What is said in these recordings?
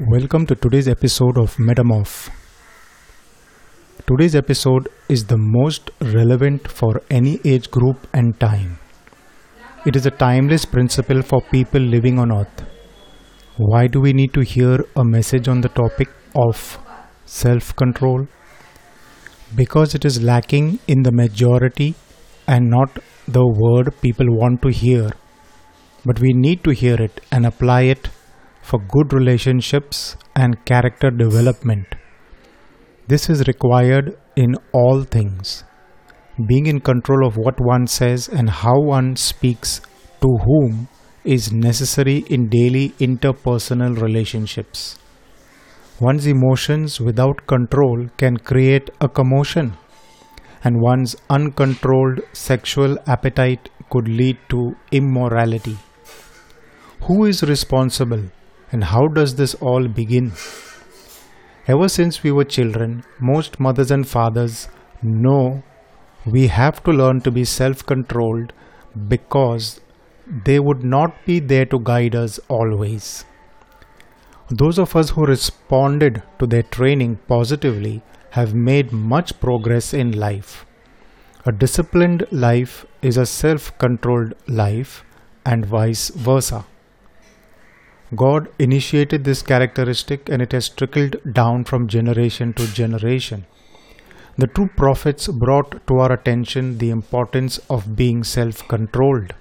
Welcome to today's episode of Metamorph. Today's episode is the most relevant for any age group and time. It is a timeless principle for people living on earth. Why do we need to hear a message on the topic of self control? Because it is lacking in the majority and not the word people want to hear. But we need to hear it and apply it for good relationships and character development. This is required in all things. Being in control of what one says and how one speaks to whom is necessary in daily interpersonal relationships. One's emotions without control can create a commotion, and one's uncontrolled sexual appetite could lead to immorality. Who is responsible and how does this all begin? Ever since we were children, most mothers and fathers know we have to learn to be self controlled because they would not be there to guide us always. Those of us who responded to their training positively have made much progress in life. A disciplined life is a self controlled life, and vice versa. God initiated this characteristic and it has trickled down from generation to generation. The true prophets brought to our attention the importance of being self controlled.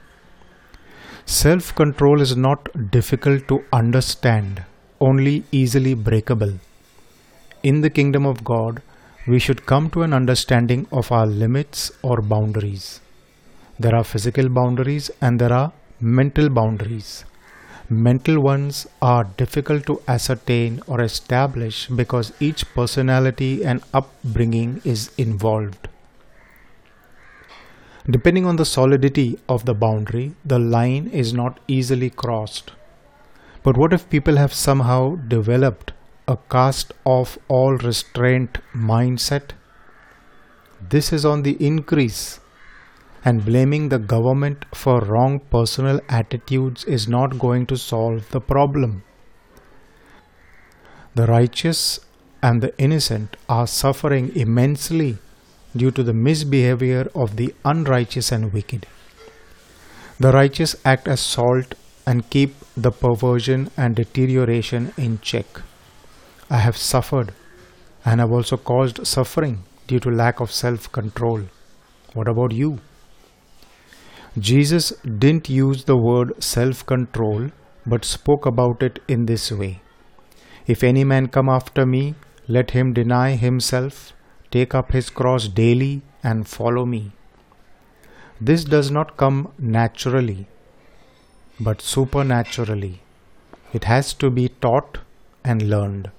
Self control is not difficult to understand, only easily breakable. In the kingdom of God, we should come to an understanding of our limits or boundaries. There are physical boundaries and there are mental boundaries. Mental ones are difficult to ascertain or establish because each personality and upbringing is involved. Depending on the solidity of the boundary, the line is not easily crossed. But what if people have somehow developed a cast off all restraint mindset? This is on the increase and blaming the government for wrong personal attitudes is not going to solve the problem. The righteous and the innocent are suffering immensely due to the misbehavior of the unrighteous and wicked. The righteous act as salt and keep the perversion and deterioration in check. I have suffered and have also caused suffering due to lack of self control. What about you? Jesus didn't use the word self control but spoke about it in this way If any man come after me, let him deny himself, take up his cross daily, and follow me. This does not come naturally, but supernaturally. It has to be taught and learned.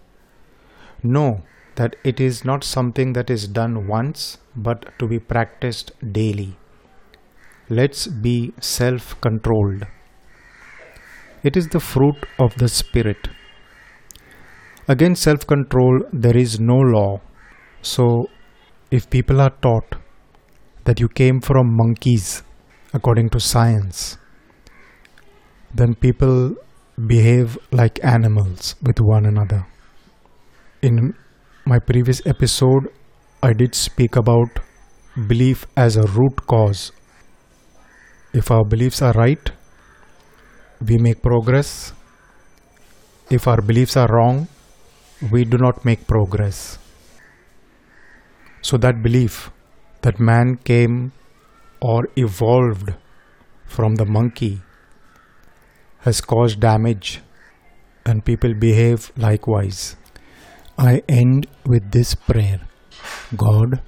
Know that it is not something that is done once, but to be practiced daily. Let's be self controlled. It is the fruit of the Spirit. Against self control, there is no law. So, if people are taught that you came from monkeys, according to science, then people behave like animals with one another. In my previous episode, I did speak about belief as a root cause if our beliefs are right, we make progress. If our beliefs are wrong, we do not make progress. So, that belief that man came or evolved from the monkey has caused damage and people behave likewise. I end with this prayer God,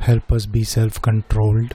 help us be self controlled